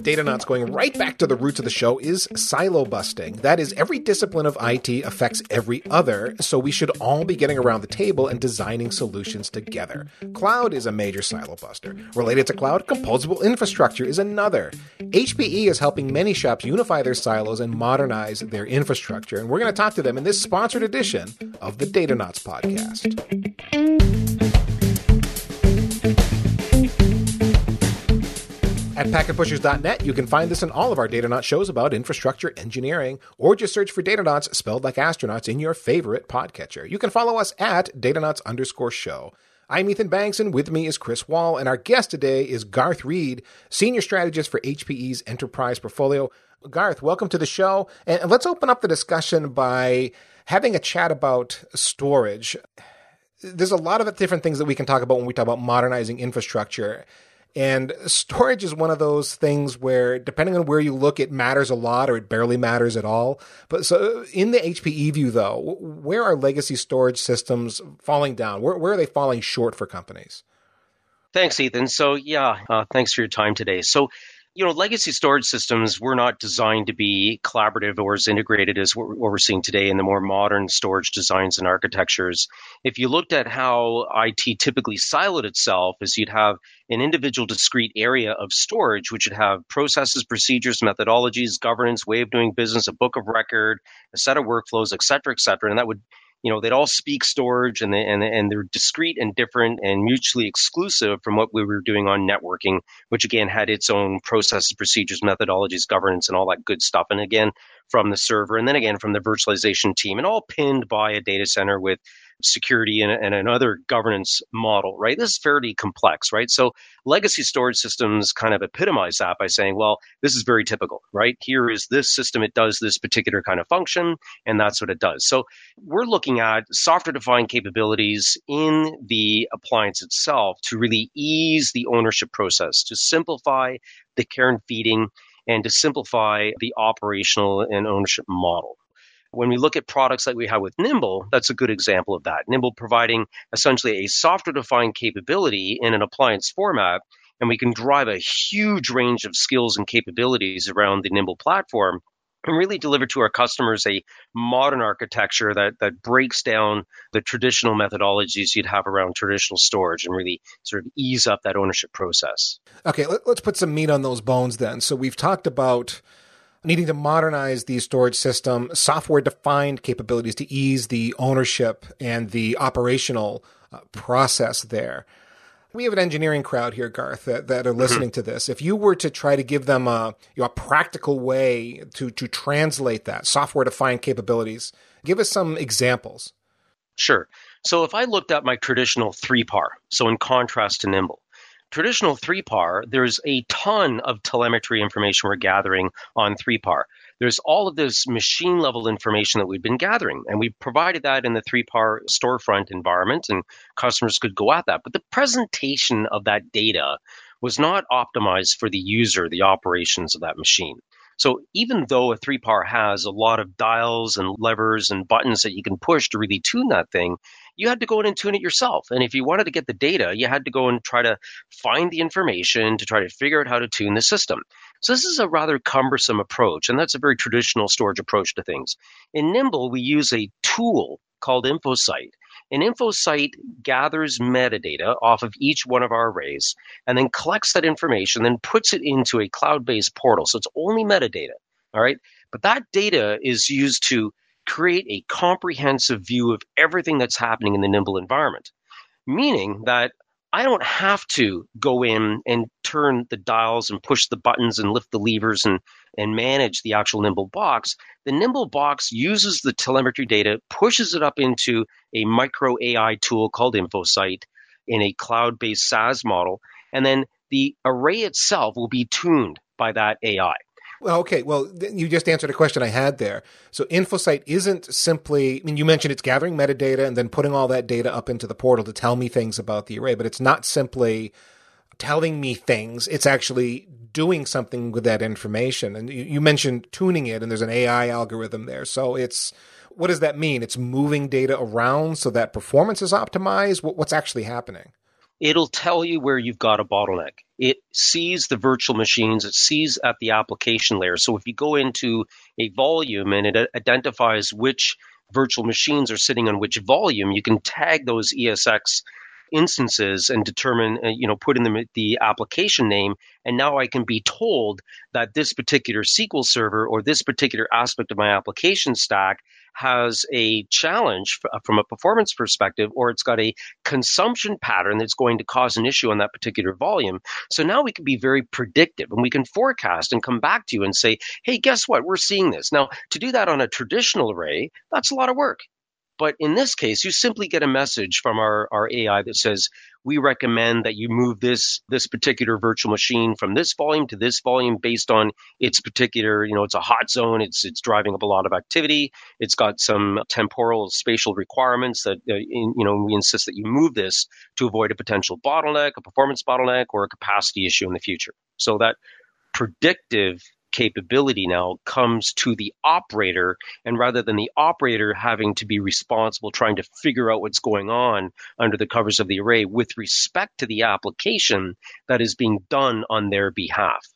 of Datanauts going right back to the roots of the show is silo busting. That is, every discipline of IT affects every other, so we should all be getting around the table and designing solutions together. Cloud is a major silo buster. Related to cloud, composable infrastructure is another. HPE is helping many shops unify their silos and modernize their infrastructure, and we're going to talk to them in this sponsored edition of the Datanauts podcast. At packetpushers.net, you can find this and all of our Datanauts shows about infrastructure engineering, or just search for Datanauts spelled like astronauts in your favorite podcatcher. You can follow us at Datanauts underscore show. I'm Ethan Banks, and with me is Chris Wahl, and our guest today is Garth Reid, Senior Strategist for HPE's Enterprise Portfolio. Garth, welcome to the show, and let's open up the discussion by having a chat about storage. There's a lot of different things that we can talk about when we talk about modernizing infrastructure. And storage is one of those things where, depending on where you look, it matters a lot or it barely matters at all. But so, in the HPE view, though, where are legacy storage systems falling down? Where, where are they falling short for companies? Thanks, Ethan. So, yeah, uh, thanks for your time today. So, you know, legacy storage systems were not designed to be collaborative or as integrated as what we're seeing today in the more modern storage designs and architectures. If you looked at how IT typically siloed itself, is you'd have an individual discrete area of storage, which would have processes, procedures, methodologies, governance, way of doing business, a book of record, a set of workflows, et cetera, et cetera. And that would you know, they'd all speak storage and they, and and they're discrete and different and mutually exclusive from what we were doing on networking, which again had its own processes, procedures, methodologies, governance, and all that good stuff. And again, from the server, and then again from the virtualization team, and all pinned by a data center with security and, and another governance model, right? This is fairly complex, right? So legacy storage systems kind of epitomize that by saying, well, this is very typical, right? Here is this system, it does this particular kind of function, and that's what it does. So we're looking at software defined capabilities in the appliance itself to really ease the ownership process, to simplify the care and feeding, and to simplify the operational and ownership model. When we look at products like we have with Nimble, that's a good example of that. Nimble providing essentially a software defined capability in an appliance format, and we can drive a huge range of skills and capabilities around the Nimble platform and really deliver to our customers a modern architecture that, that breaks down the traditional methodologies you'd have around traditional storage and really sort of ease up that ownership process. Okay, let, us put some meat on those bones then. So we've talked about needing to modernize the storage system, software defined capabilities to ease the ownership and the operational uh, process there. We have an engineering crowd here, Garth, that, that are listening mm-hmm. to this. If you were to try to give them a, you know, a practical way to, to translate that software defined capabilities, give us some examples. Sure. So if I looked at my traditional 3PAR, so in contrast to Nimble, traditional 3PAR, there's a ton of telemetry information we're gathering on 3PAR. There's all of this machine level information that we've been gathering, and we provided that in the 3PAR storefront environment, and customers could go at that. But the presentation of that data was not optimized for the user, the operations of that machine. So even though a 3PAR has a lot of dials and levers and buttons that you can push to really tune that thing, you had to go in and tune it yourself. And if you wanted to get the data, you had to go and try to find the information to try to figure out how to tune the system. So this is a rather cumbersome approach, and that's a very traditional storage approach to things. In Nimble, we use a tool called InfoSight. An InfoSight gathers metadata off of each one of our arrays and then collects that information, then puts it into a cloud based portal. So it's only metadata. All right. But that data is used to create a comprehensive view of everything that's happening in the Nimble environment, meaning that I don't have to go in and turn the dials and push the buttons and lift the levers and, and manage the actual Nimble box. The Nimble box uses the telemetry data, pushes it up into a micro AI tool called InfoSight in a cloud based SaaS model, and then the array itself will be tuned by that AI. Well, okay. Well, you just answered a question I had there. So InfoSight isn't simply, I mean, you mentioned it's gathering metadata and then putting all that data up into the portal to tell me things about the array, but it's not simply telling me things. It's actually doing something with that information. And you, you mentioned tuning it and there's an AI algorithm there. So it's, what does that mean? It's moving data around so that performance is optimized. What, what's actually happening? It'll tell you where you've got a bottleneck it sees the virtual machines, it sees at the application layer. So if you go into a volume and it identifies which virtual machines are sitting on which volume, you can tag those ESX instances and determine, uh, you know, put in the, the application name. And now I can be told that this particular SQL server or this particular aspect of my application stack has a challenge uh, from a performance perspective, or it's got a consumption pattern that's going to cause an issue on that particular volume. So now we can be very predictive and we can forecast and come back to you and say, hey, guess what? We're seeing this. Now, to do that on a traditional array, that's a lot of work. But in this case, you simply get a message from our, our AI that says, we recommend that you move this this particular virtual machine from this volume to this volume based on its particular, you know, it's a hot zone, it's it's driving up a lot of activity, it's got some temporal spatial requirements that uh, in, you know, we insist that you move this to avoid a potential bottleneck, a performance bottleneck or a capacity issue in the future. So that predictive capability now comes to the operator and rather than the operator having to be responsible trying to figure out what's going on under the covers of the array with respect to the application that is being done on their behalf.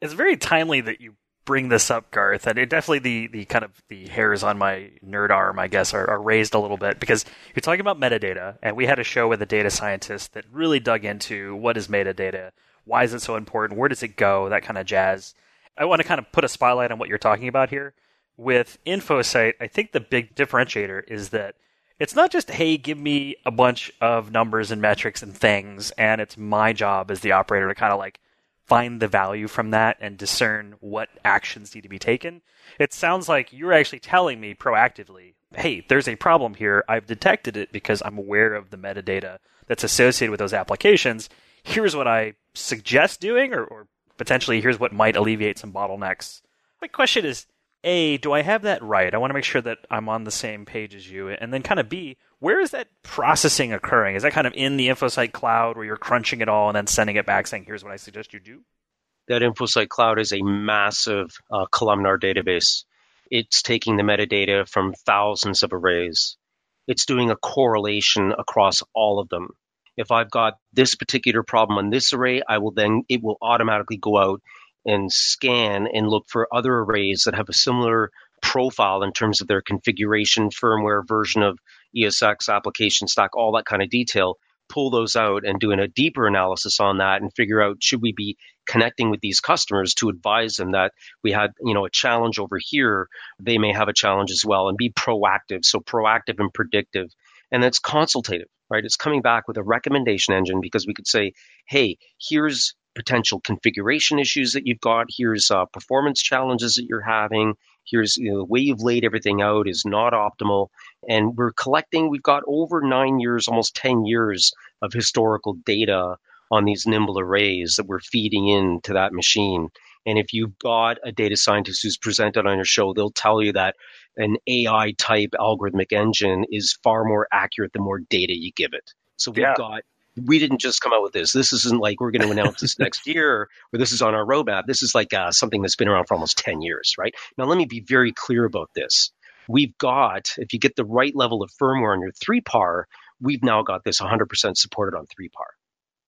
It's very timely that you bring this up garth and it definitely the, the kind of the hairs on my nerd arm i guess are, are raised a little bit because you're talking about metadata and we had a show with a data scientist that really dug into what is metadata why is it so important where does it go that kind of jazz I want to kind of put a spotlight on what you're talking about here. With InfoSight, I think the big differentiator is that it's not just, hey, give me a bunch of numbers and metrics and things, and it's my job as the operator to kind of like find the value from that and discern what actions need to be taken. It sounds like you're actually telling me proactively, hey, there's a problem here. I've detected it because I'm aware of the metadata that's associated with those applications. Here's what I suggest doing or, or potentially here's what might alleviate some bottlenecks. My question is A, do I have that right? I want to make sure that I'm on the same page as you. And then kind of B, where is that processing occurring? Is that kind of in the InfoSight cloud where you're crunching it all and then sending it back saying, here's what I suggest you do? That InfoSight cloud is a massive uh, columnar database. It's taking the metadata from thousands of arrays. It's doing a correlation across all of them if I've got this particular problem on this array, I will then, it will automatically go out and scan and look for other arrays that have a similar profile in terms of their configuration, firmware version of ESX application stack, all that kind of detail. Pull those out and doing a deeper analysis on that and figure out should we be connecting with these customers to advise them that we had you know a challenge over here they may have a challenge as well and be proactive so proactive and predictive and it's consultative right? It's coming back with a recommendation engine because we could say, hey, here's potential configuration issues that you've got. Here's uh, performance challenges that you're having. Here's you know, the way you've laid everything out is not optimal. And we're collecting, we've got over nine years, almost 10 years of historical data on these nimble arrays that we're feeding into that machine. And if you've got a data scientist who's presented on your show, they'll tell you that an AI type algorithmic engine is far more accurate the more data you give it. So we've yeah. got we didn't just come out with this. This isn't like we're going to announce this next year or this is on our roadmap. This is like uh, something that's been around for almost 10 years, right? Now, let me be very clear about this. We've got, if you get the right level of firmware on your 3PAR, we've now got this 100% supported on 3PAR.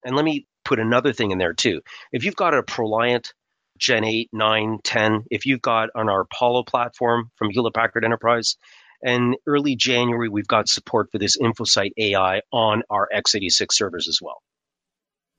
And let me put another thing in there too. If you've got a Proliant Gen 8, 9, 10. If you've got on our Apollo platform from Hewlett Packard Enterprise, and early January, we've got support for this InfoSight AI on our x86 servers as well.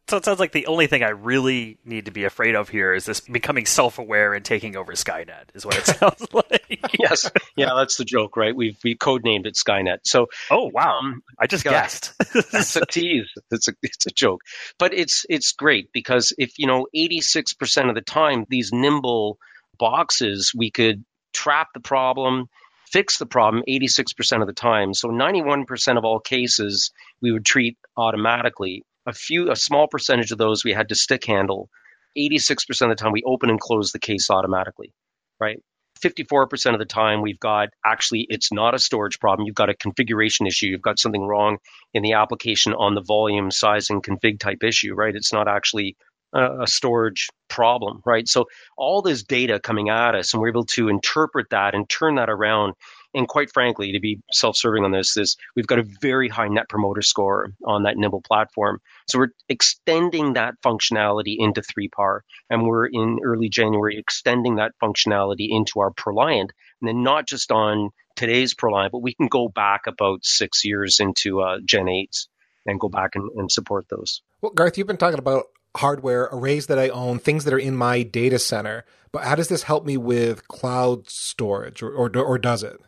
So it sounds like the only thing I really need to be afraid of here is this becoming self-aware and taking over Skynet. Is what it sounds like. yes, yeah, that's the joke, right? We've we codenamed it Skynet. So, oh wow, um, I just guessed. that's a tease. It's a it's a joke, but it's it's great because if you know, eighty six percent of the time, these nimble boxes, we could trap the problem fix the problem 86% of the time. So 91% of all cases we would treat automatically a few, a small percentage of those we had to stick handle. 86% of the time we open and close the case automatically, right? 54% of the time we've got actually it's not a storage problem you've got a configuration issue you've got something wrong in the application on the volume size and config type issue right it's not actually a, storage problem right so all this data coming at us and we're able to interpret that and turn that around and quite frankly, to be self-serving on this, is we've got a very high net promoter score on that Nimble platform. So we're extending that functionality into 3PAR, and we're in early January extending that functionality into our ProLiant, and then not just on today's ProLiant, but we can go back about six years into uh, Gen 8s and go back and, and support those. Well, Garth, you've been talking about hardware, arrays that I own, things that are in my data center. But how does this help me with cloud storage, or or, or does it?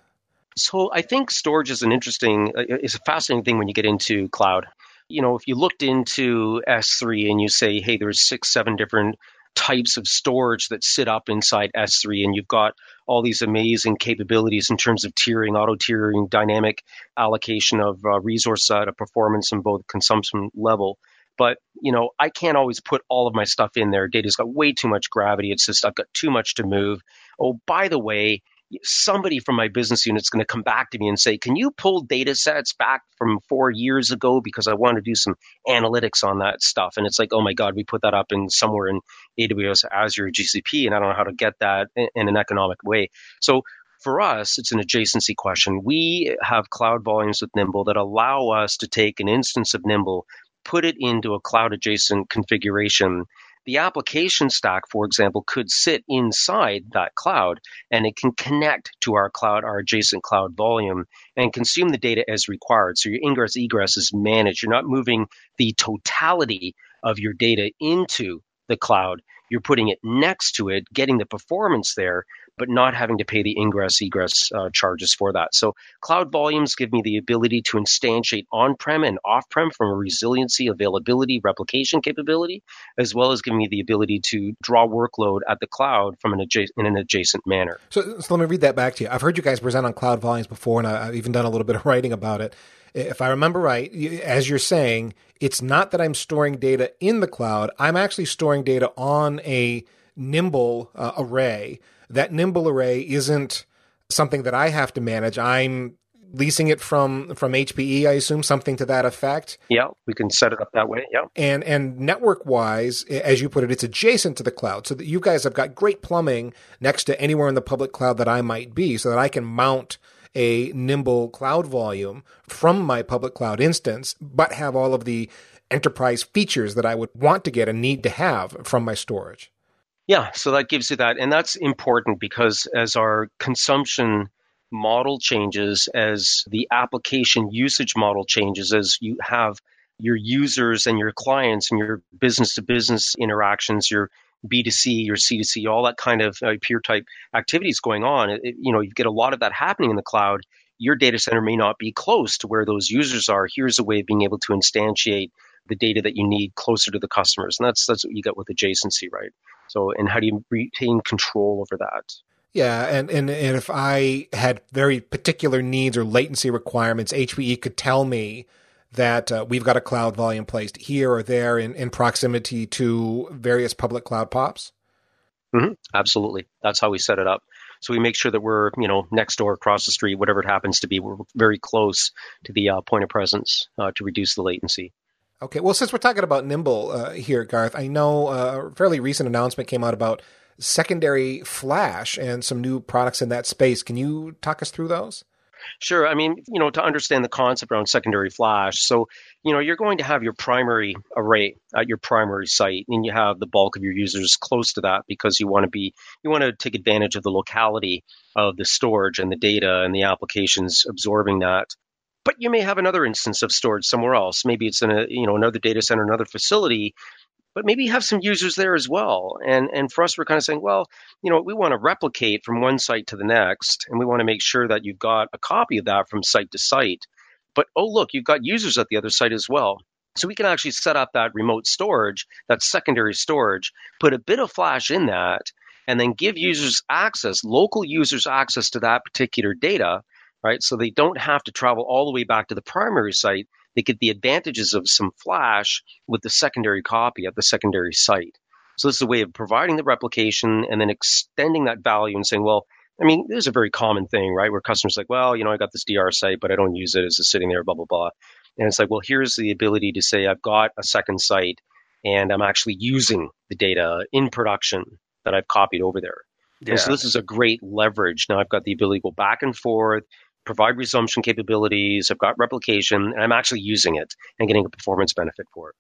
So I think storage is an interesting, uh, is a fascinating thing when you get into cloud. You know, if you looked into S3 and you say, hey, there's six, seven different types of storage that sit up inside S3, and you've got all these amazing capabilities in terms of tiering, auto tiering, dynamic allocation of uh, resource at a performance and both consumption level. But you know, I can't always put all of my stuff in there. Data's got way too much gravity. It's just I've got too much to move. Oh, by the way, somebody from my business unit is going to come back to me and say, "Can you pull data sets back from four years ago because I want to do some analytics on that stuff?" And it's like, "Oh my God, we put that up in somewhere in AWS, Azure, GCP, and I don't know how to get that in, an economic way." So for us, it's an adjacency question. We have cloud volumes with Nimble that allow us to take an instance of Nimble, put it into a cloud adjacent configuration. The application stack, for example, could sit inside that cloud and it can connect to our cloud, our adjacent cloud volume, and consume the data as required. So your ingress egress is managed. You're not moving the totality of your data into the cloud. You're putting it next to it, getting the performance there, but not having to pay the ingress egress uh, charges for that. So cloud volumes give me the ability to instantiate on-prem and off-prem from a resiliency, availability, replication capability, as well as giving me the ability to draw workload at the cloud from an adjacent in an adjacent manner. So, so let me read that back to you. I've heard you guys present on cloud volumes before, and I've even done a little bit of writing about it. If I remember right, as you're saying, it's not that I'm storing data in the cloud. I'm actually storing data on a Nimble uh, array that nimble array isn't something that I have to manage. I'm leasing it from from HPE, I assume, something to that effect. Yeah, we can set it up that way. Yeah, and and network wise, as you put it, it's adjacent to the cloud, so that you guys have got great plumbing next to anywhere in the public cloud that I might be, so that I can mount a nimble cloud volume from my public cloud instance, but have all of the enterprise features that I would want to get and need to have from my storage. Yeah, so that gives you that. And that's important because as our consumption model changes, as the application usage model changes, as you have your users and your clients and your business to business interactions, your B2C, your C2C, all that kind of uh, peer type activities going on, it, you know, you get a lot of that happening in the cloud. Your data center may not be close to where those users are. Here's a way of being able to instantiate the data that you need closer to the customers. And that's that's what you get with adjacency, right? So, and how do you retain control over that? Yeah, and, and, and if I had very particular needs or latency requirements, HPE could tell me that uh, we've got a cloud volume placed here or there in, in proximity to various public cloud POPs? Mm-hmm. Absolutely. That's how we set it up. So we make sure that we're, you know, next door, across the street, whatever it happens to be, we're very close to the uh, point of presence uh, to reduce the latency. Okay, well, since we're talking about Nimble uh, here, Garth, I know uh, a fairly recent announcement came out about secondary flash and some new products in that space. Can you talk us through those? Sure. I mean, you know, to understand the concept around secondary flash, so, you know, you're going to have your primary array at your primary site, and you have the bulk of your users close to that because you want to be, you want to take advantage of the locality of the storage and the data and the applications absorbing that but you may have another instance of storage somewhere else. Maybe it's in a you know another data center, another facility, but maybe you have some users there as well. And and for us, we're kind of saying, well, you know, we want to replicate from one site to the next, and we want to make sure that you've got a copy of that from site to site. But oh, look, you've got users at the other site as well. So we can actually set up that remote storage, that secondary storage, put a bit of flash in that, and then give users access, local users access to that particular data right? So they don't have to travel all the way back to the primary site. They get the advantages of some flash with the secondary copy at the secondary site. So this is a way of providing the replication and then extending that value and saying, well, I mean, this is a very common thing, right? Where customers like, well, you know, I got this DR site, but I don't use it. It's just sitting there, blah, blah, blah. And it's like, well, here's the ability to say, I've got a second site and I'm actually using the data in production that I've copied over there. Yeah. And so this is a great leverage. Now I've got the ability to go back and forth, provide resumption capabilities, I've got replication, and I'm actually using it and getting a performance benefit for it.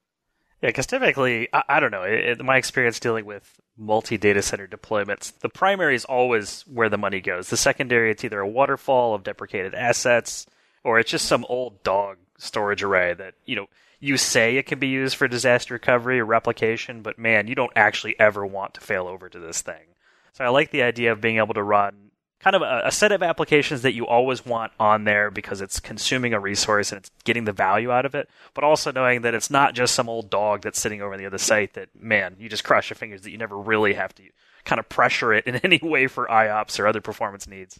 Yeah, because typically, I, I, don't know, my experience dealing with multi data center deployments, the primary is always where the money goes. The secondary, it's either a waterfall of deprecated assets or it's just some old dog storage array that, you know, you say it can be used for disaster recovery or replication, but man, you don't actually ever want to fail over to this thing. So I like the idea of being able to run kind of a, a, set of applications that you always want on there because it's consuming a resource and it's getting the value out of it, but also knowing that it's not just some old dog that's sitting over on the other site that, man, you just cross your fingers that you never really have to kind of pressure it in any way for IOPS or other performance needs.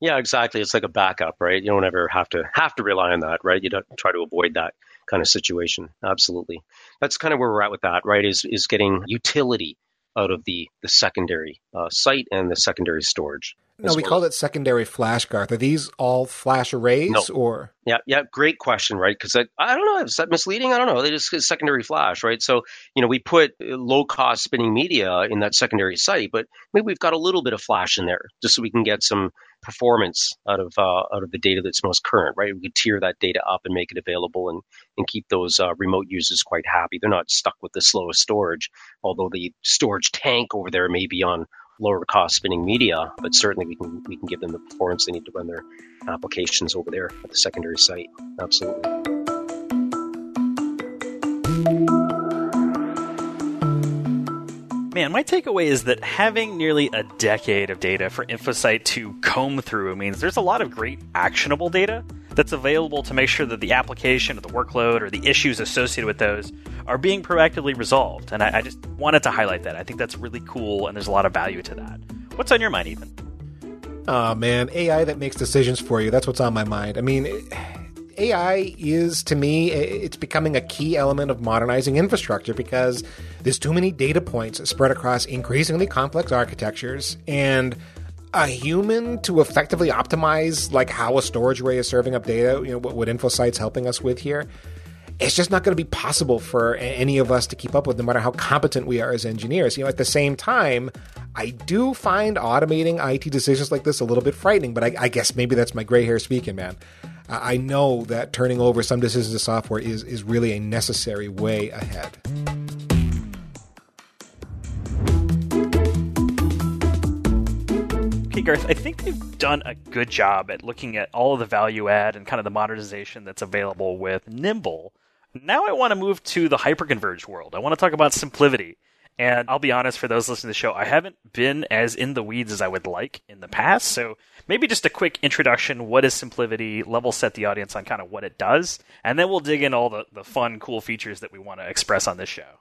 Yeah, exactly. It's like a backup, right? You don't ever have to have to rely on that, right? You don't try to avoid that kind of situation. Absolutely. That's kind of where we're at with that, right? Is is getting utility out of the the secondary uh, site and the secondary storage. No, we call it secondary flash, Garth. Are these all flash arrays no. or? Yeah, yeah, great question, right? Because I, I don't know, is that misleading? I don't know. They just secondary flash, right? So you know, we put low cost spinning media in that secondary site, but maybe we've got a little bit of flash in there just so we can get some performance out of uh, out of the data that's most current, right? We could tier that data up and make it available and and keep those uh, remote users quite happy. They're not stuck with the slowest storage, although the storage tank over there may be on lower cost spinning media, but certainly we can we can give them the performance they need to run their applications over there at the secondary site. Absolutely. Man, my takeaway is that having nearly a decade of data for InfoSight to comb through means there's a lot of great actionable data that's available to make sure that the application or the workload or the issues associated with those are being proactively resolved. And I, I just wanted to highlight that. I think that's really cool, and there's a lot of value to that. What's on your mind, Ethan? Oh, man, AI that makes decisions for you. That's what's on my mind. I mean, AI is, to me, it's becoming a key element of modernizing infrastructure because there's too many data points spread across increasingly complex architectures. And a human to effectively optimize like how a storage array is serving up data, you know, what, what InfoSight's helping us with here, it's just not going to be possible for any of us to keep up with, no matter how competent we are as engineers. You know, at the same time, I do find automating IT decisions like this a little bit frightening, but I, I guess maybe that's my gray hair speaking, man. I know that turning over some decisions to software is, is really a necessary way ahead. Okay, Garth, I think they've done a good job at looking at all of the value add and kind of the modernization that's available with Nimble. Now I want to move to the hyperconverged world. I want to talk about SimpliVity. And I'll be honest, for those listening to the show, I haven't been as in the weeds as I would like in the past. So maybe just a quick introduction. What is SimpliVity? Level set the audience on kind of what it does. And then we'll dig in all the, the fun, cool features that we want to express on this show.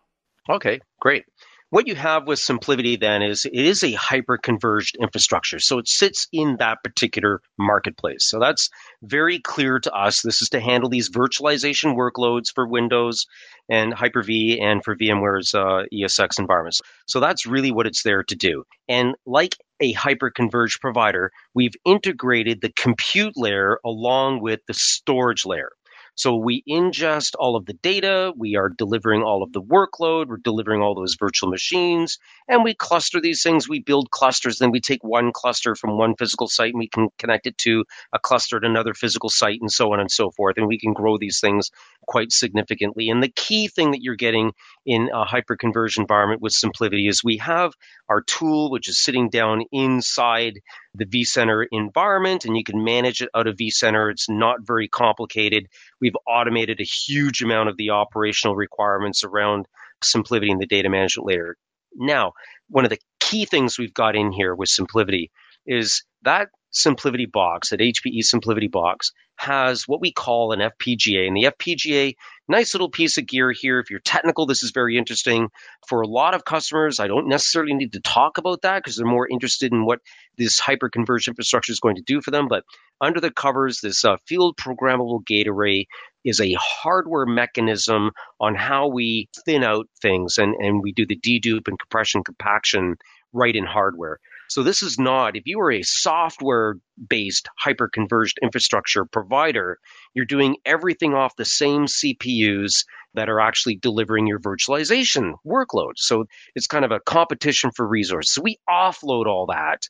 Okay, great. What you have with SimpliVity then is it is a hyper converged infrastructure. So it sits in that particular marketplace. So that's very clear to us. This is to handle these virtualization workloads for Windows and Hyper-V and for VMware's uh, ESX environments. So that's really what it's there to do. And like a hyper-converged provider, we've integrated the compute layer along with the storage layer. So we ingest all of the data, we are delivering all of the workload, we're delivering all those virtual machines, and we cluster these things. We build clusters, then we take one cluster from one physical site and we can connect it to a cluster at another physical site, and so on and so forth. And we can grow these things quite significantly. And the key thing that you're getting in a hyperconverged environment with SimpliVity is we have our tool, which is sitting down inside the vCenter environment, and you can manage it out of vCenter. It's not very complicated. We've automated a huge amount of the operational requirements around SimpliVity and the data management layer. Now, one of the key things we've got in here with SimpliVity is that SimpliVity box, that HPE SimpliVity box, has what we call an FPGA. And the FPGA, nice little piece of gear here. If you're technical, this is very interesting. For a lot of customers, I don't necessarily need to talk about that because they're more interested in what this hyper-converged infrastructure is going to do for them. But under the covers, this uh, field programmable gate array is a hardware mechanism on how we thin out things and, and we do the dedupe and compression compaction right in hardware. So this is not, if you are a software based hyperconverged infrastructure provider, you're doing everything off the same CPUs that are actually delivering your virtualization workload. So it's kind of a competition for resources. So we offload all that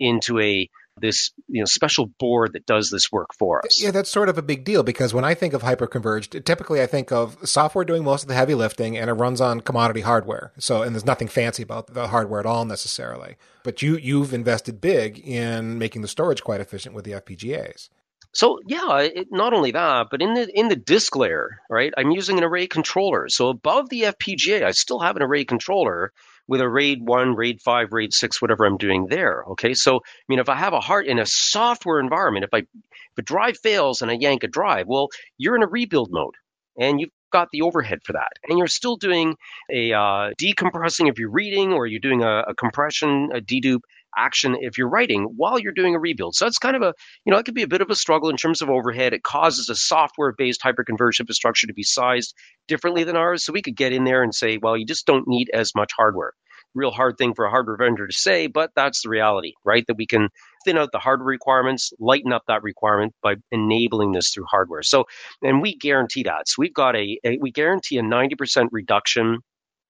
into a this you know special board that does this work for us. Yeah, that's sort of a big deal because when I think of hyperconverged, typically I think of software doing most of the heavy lifting and it runs on commodity hardware. So and there's nothing fancy about the hardware at all necessarily. But you you've invested big in making the storage quite efficient with the FPGAs. So yeah, it, not only that, but in the in the disk layer, right? I'm using an array controller. So above the FPGA, I still have an array controller with a RAID 1, RAID 5, RAID 6, whatever I'm doing there. Okay, so I mean, if I have a heart in a software environment, if I if a drive fails and I yank a drive, well, you're in a rebuild mode, and you've got the overhead for that, and you're still doing a uh, decompressing if you're reading, or you're doing a, a compression, a dedupe action if you're writing while you're doing a rebuild. So it's kind of a, you know, it could be a bit of a struggle in terms of overhead. It causes a software based hyperconverged infrastructure to be sized differently than ours. So we could get in there and say, well, you just don't need as much hardware. Real hard thing for a hardware vendor to say, but that's the reality, right? That we can thin out the hardware requirements, lighten up that requirement by enabling this through hardware. So, and we guarantee that. So we've got a, a we guarantee a 90% reduction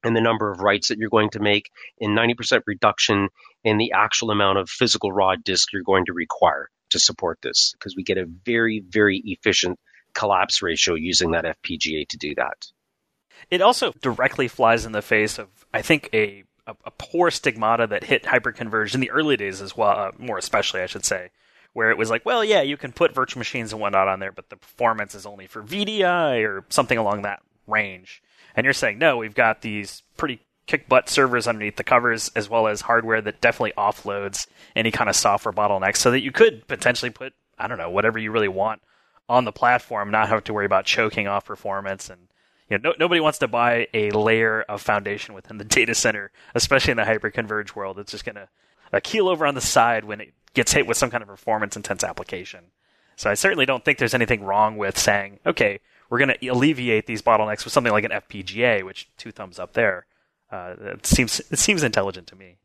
in the number of writes that you're going to make, and 90% reduction in the actual amount of physical raw disk you're going to require to support this, because we get a very, very efficient collapse ratio using that FPGA to do that. It also directly flies in the face of, I think, a a, a poor stigmata that hit hyperconverged in the early days as well, uh, more especially, I should say, where it was like, well, yeah, you can put virtual machines and whatnot on there, but the performance is only for VDI or something along that range. And you're saying, no, we've got these pretty kick butt servers underneath the covers, as well as hardware that definitely offloads any kind of software bottlenecks so that you could potentially put, I don't know, whatever you really want on the platform, not have to worry about choking off performance and you know, no, nobody wants to buy a layer of foundation within the data center, especially in the hyper-converged world. It's just going to uh, keel over on the side when it gets hit with some kind of performance intense application. So I certainly don't think there's anything wrong with saying, okay, we're going to alleviate these bottlenecks with something like an FPGA, which two thumbs up there. Uh, it seems it seems intelligent to me.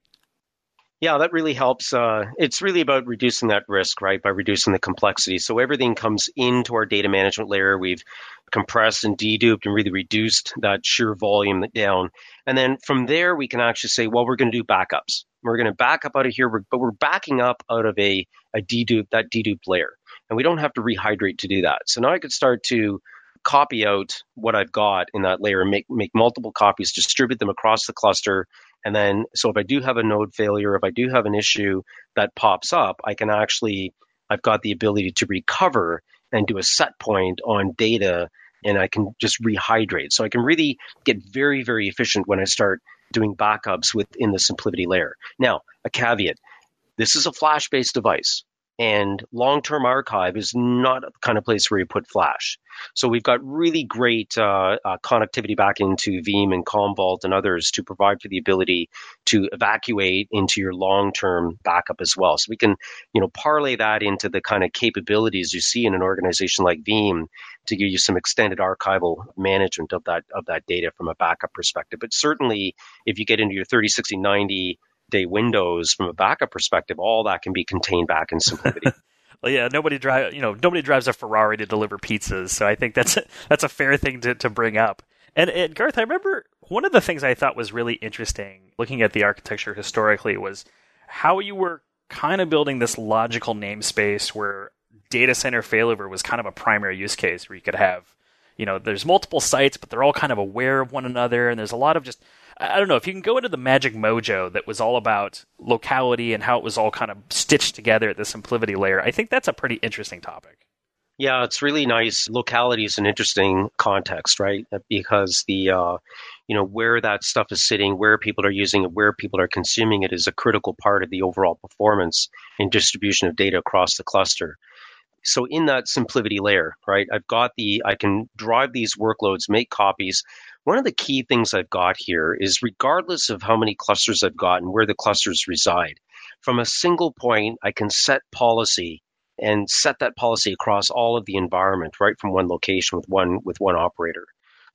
Yeah, that really helps. Uh, it's really about reducing that risk, right? By reducing the complexity. So everything comes into our data management layer. We've compressed and deduped and really reduced that sheer volume down. And then from there, we can actually say, well, we're going to do backups. We're going to back up out of here, but we're backing up out of a, a dedupe, that dedupe layer. And we don't have to rehydrate to do that. So now I could start to copy out what I've got in that layer make, make multiple copies, distribute them across the cluster. And then, so if I do have a node failure, if I do have an issue that pops up, I can actually, I've got the ability to recover and do a set point on data and I can just rehydrate. So I can really get very, very efficient when I start doing backups within the SimpliVity layer. Now, a caveat this is a flash based device. And long term archive is not the kind of place where you put Flash. So we've got really great uh, uh, connectivity back into Veeam and Commvault and others to provide for the ability to evacuate into your long term backup as well. So we can, you know, parlay that into the kind of capabilities you see in an organization like Veeam to give you some extended archival management of that of that data from a backup perspective. But certainly, if you get into your 30, 60, 90 day windows from a backup perspective, all that can be contained back in SimpliVity. well, yeah, nobody drive, you know, nobody drives a Ferrari to deliver pizzas, so I think that's a, that's a fair thing to, to bring up. And, and Garth, I remember one of the things I thought was really interesting looking at the architecture historically was how you were kind of building this logical namespace where data center failover was kind of a primary use case where you could have, you know, there's multiple sites, but they're all kind of aware of one another, and there's a lot of just I don't know if you can go into the magic mojo that was all about locality and how it was all kind of stitched together at the SimpliVity layer. I think that's a pretty interesting topic. Yeah, it's really nice. Locality is an interesting context, right? Because the uh, you know where that stuff is sitting, where people are using it, where people are consuming it is a critical part of the overall performance and distribution of data across the cluster. So in that SimpliVity layer, right, I've got the I can drive these workloads, make copies, one of the key things I've got here is regardless of how many clusters I've got and where the clusters reside, from a single point, I can set policy and set that policy across all of the environment right from one location with one with one operator.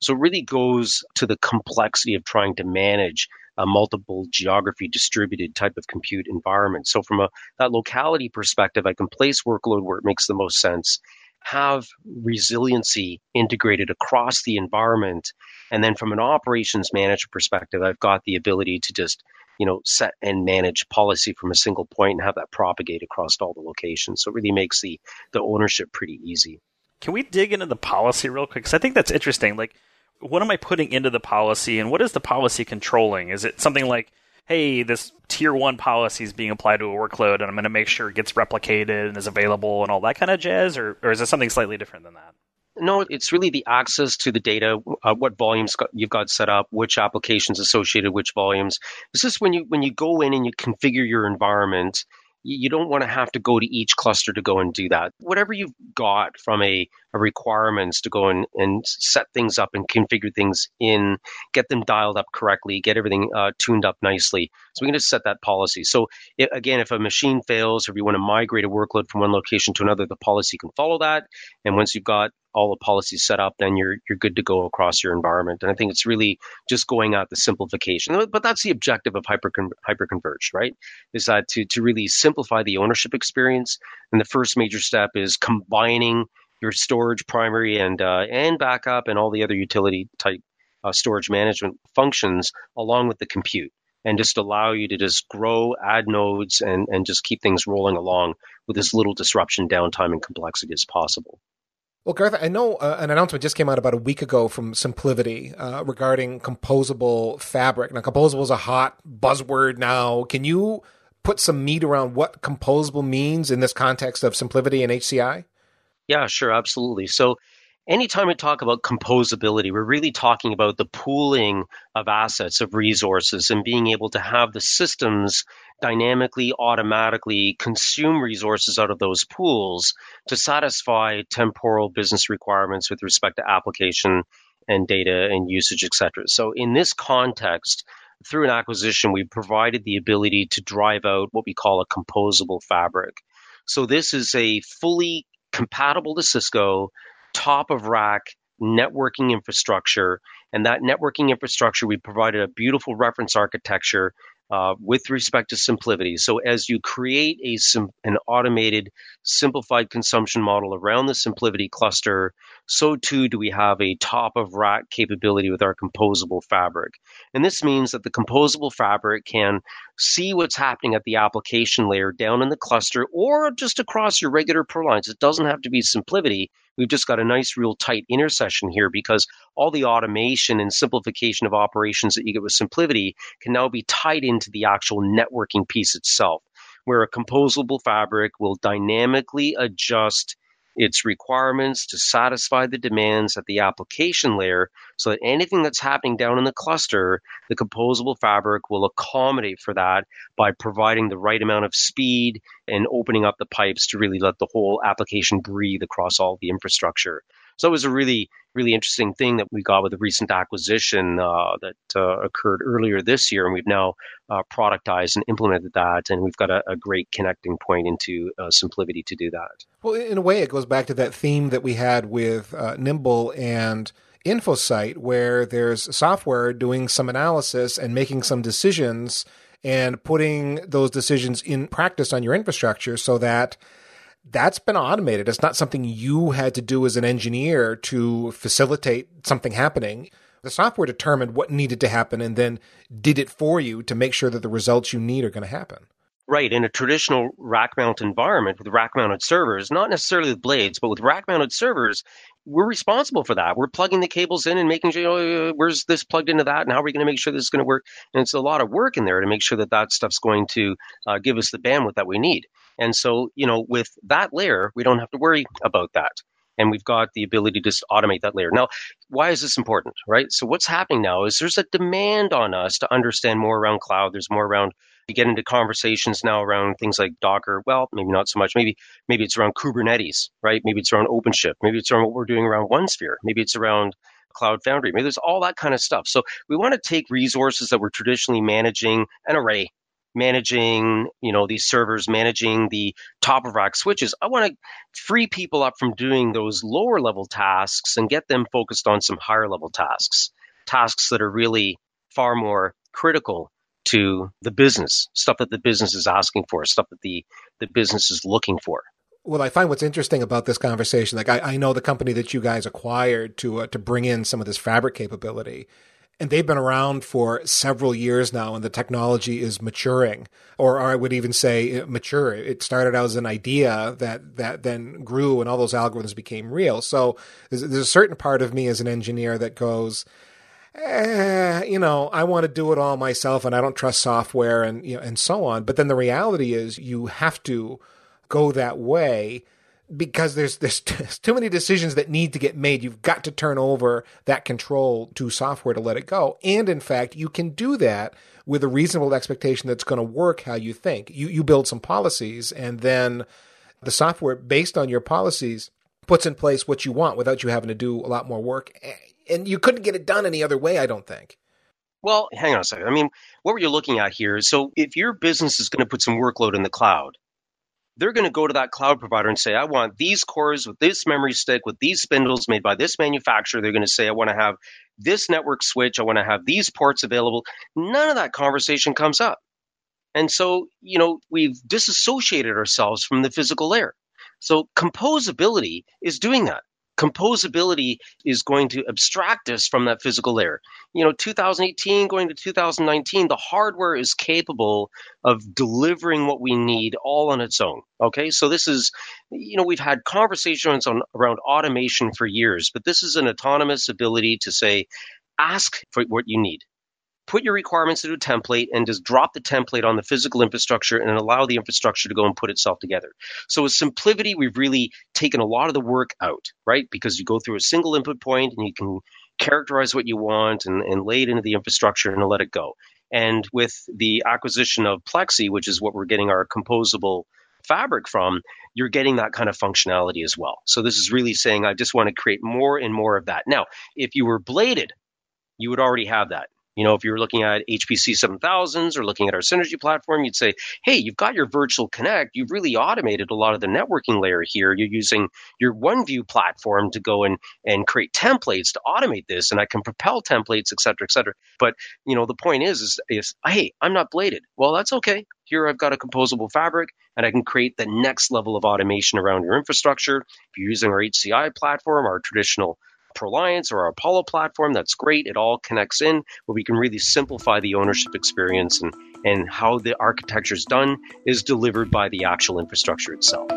So it really goes to the complexity of trying to manage a multiple geography distributed type of compute environment. So from a that locality perspective, I can place workload where it makes the most sense, have resiliency integrated across the environment, and then from an operations manager perspective, I've got the ability to just you know set and manage policy from a single point and have that propagate across all the locations. So it really makes the the ownership pretty easy. Can we dig into the policy real quick? Because I think that's interesting. Like what am I putting into the policy and what is the policy controlling? Is it something like, hey, this tier one policy is being applied to a workload and I'm going to make sure it gets replicated and is available and all that kind of jazz? Or, or is it something slightly different than that? No, it's really the access to the data, uh, what volumes you've got set up, which applications associated which volumes. This is when you when you go in and you configure your environment you don't want to have to go to each cluster to go and do that. Whatever you've got from a, a requirements to go and, and set things up and configure things in, get them dialed up correctly, get everything uh, tuned up nicely. So we can just set that policy. So it, again, if a machine fails or if you want to migrate a workload from one location to another, the policy can follow that. And once you've got all the policies set up, then you're you're good to go across your environment. And I think it's really just going at the simplification. But that's the objective of hyper hyperconverged, right? Is that to to really simplify the ownership experience. And the first major step is combining your storage, primary, and uh, and backup, and all the other utility type uh, storage management functions along with the compute and just allow you to just grow, add nodes, and, and just keep things rolling along with as little disruption, downtime, and complexity as possible. Well, Garth, I know uh, an announcement just came out about a week ago from SimpliVity uh, regarding composable fabric. Now, composable is a hot buzzword now. Can you put some meat around what composable means in this context of SimpliVity and HCI? Yeah, sure, absolutely. So, anytime we talk about composability, we're really talking about the pooling of assets, of resources, and being able to have the systems dynamically, automatically consume resources out of those pools to satisfy temporal business requirements with respect to application and data and usage, etc. So in this context, through an acquisition, we provided the ability to drive out what we call a composable fabric. So this is a fully compatible to Cisco, top of rack networking infrastructure. And that networking infrastructure, we provided a beautiful reference architecture uh, with respect to SimpliVity. So as you create a sim- an automated, simplified consumption model around the SimpliVity cluster, so too do we have a top of rack capability with our composable fabric. And this means that the composable fabric can see what's happening at the application layer down in the cluster or just across your regular ProLiants. It doesn't have to be SimpliVity. We've just got a nice, real tight intersection here because all the automation and simplification of operations that you get with SimpliVity can now be tied into the actual networking piece itself, where a composable fabric will dynamically adjust its requirements to satisfy the demands at the application layer so that anything that's happening down in the cluster, the composable fabric will accommodate for that by providing the right amount of speed and opening up the pipes to really let the whole application breathe across all the infrastructure. So it was a really, really interesting thing that we got with a recent acquisition uh, that uh, occurred earlier this year, and we've now uh, productized and implemented that, and we've got a, a great connecting point into uh, SimpliVity to do that. Well, in a way, it goes back to that theme that we had with uh, Nimble and InfoSight, where there's software doing some analysis and making some decisions and putting those decisions in practice on your infrastructure so that that's been automated. It's not something you had to do as an engineer to facilitate something happening. The software determined what needed to happen and then did it for you to make sure that the results you need are going to happen. Right. In a traditional rack mount environment with rack mounted servers, not necessarily with blades, but with rack mounted servers, we're responsible for that. We're plugging the cables in and making sure, oh, where's this plugged into that? And how are we going to make sure this is going to work? And it's a lot of work in there to make sure that that stuff's going to uh, give us the bandwidth that we need. And so, you know, with that layer, we don't have to worry about that. And we've got the ability to just automate that layer. Now, why is this important, right? So what's happening now is there's a demand on us to understand more around cloud. There's more around you get into conversations now around things like Docker. Well, maybe not so much. Maybe maybe it's around Kubernetes, right? Maybe it's around OpenShift. Maybe it's around what we're doing around OneSphere. Maybe it's around Cloud Foundry. Maybe there's all that kind of stuff. So we want to take resources that we're traditionally managing an array, managing, you know, these servers, managing the top of rack switches. I want to free people up from doing those lower level tasks and get them focused on some higher level tasks, tasks that are really far more critical to the business, stuff that the business is asking for, stuff that the, the business is looking for. Well, I find what's interesting about this conversation, like I, I know the company that you guys acquired to uh, to bring in some of this fabric capability, and they've been around for several years now, and the technology is maturing, or, I would even say uh, mature. It started out as an idea that that then grew, and all those algorithms became real. So there's, there's a certain part of me as an engineer that goes, eh, you know, I want to do it all myself, and I don't trust software, and you know, and so on. But then the reality is, you have to go that way because there's there's too many decisions that need to get made. You've got to turn over that control to software to let it go. And in fact, you can do that with a reasonable expectation that's going to work how you think. You you build some policies and then the software based on your policies puts in place what you want without you having to do a lot more work. And you couldn't get it done any other way, I don't think. Well, hang on a second. I mean, what were you looking at here? So if your business is going to put some workload in the cloud, they're going to go to that cloud provider and say, I want these cores with this memory stick, with these spindles made by this manufacturer. They're going to say, I want to have this network switch. I want to have these ports available. None of that conversation comes up. And so, you know, we've disassociated ourselves from the physical layer. So composability is doing that composability is going to abstract us from that physical layer. You know, 2018 going to 2019, the hardware is capable of delivering what we need all on its own. Okay, so this is, you know, we've had conversations on around automation for years, but this is an autonomous ability to say, ask for what you need put your requirements into a template and just drop the template on the physical infrastructure and allow the infrastructure to go and put itself together. So with SimpliVity, we've really taken a lot of the work out, right? Because you go through a single input point and you can characterize what you want and, and lay it into the infrastructure and let it go. And with the acquisition of Plexxi, which is what we're getting our composable fabric from, you're getting that kind of functionality as well. So this is really saying I just want to create more and more of that. Now, if you were bladed, you would already have that. You know, if you were looking at HP C7000s or looking at our Synergy platform, you'd say, hey, you've got your virtual connect. You've really automated a lot of the networking layer here. You're using your OneView platform to go and, and create templates to automate this, and I can propel templates, et cetera, et cetera. But, you know, the point is, is, is hey, I'm not bladed. Well, that's okay. Here I've got a composable fabric and I can create the next level of automation around your infrastructure. If you're using our HCI platform, our traditional ProLiants or our Apollo platform, that's great. It all connects in, but we can really simplify the ownership experience and, and how the architecture is done is delivered by the actual infrastructure itself.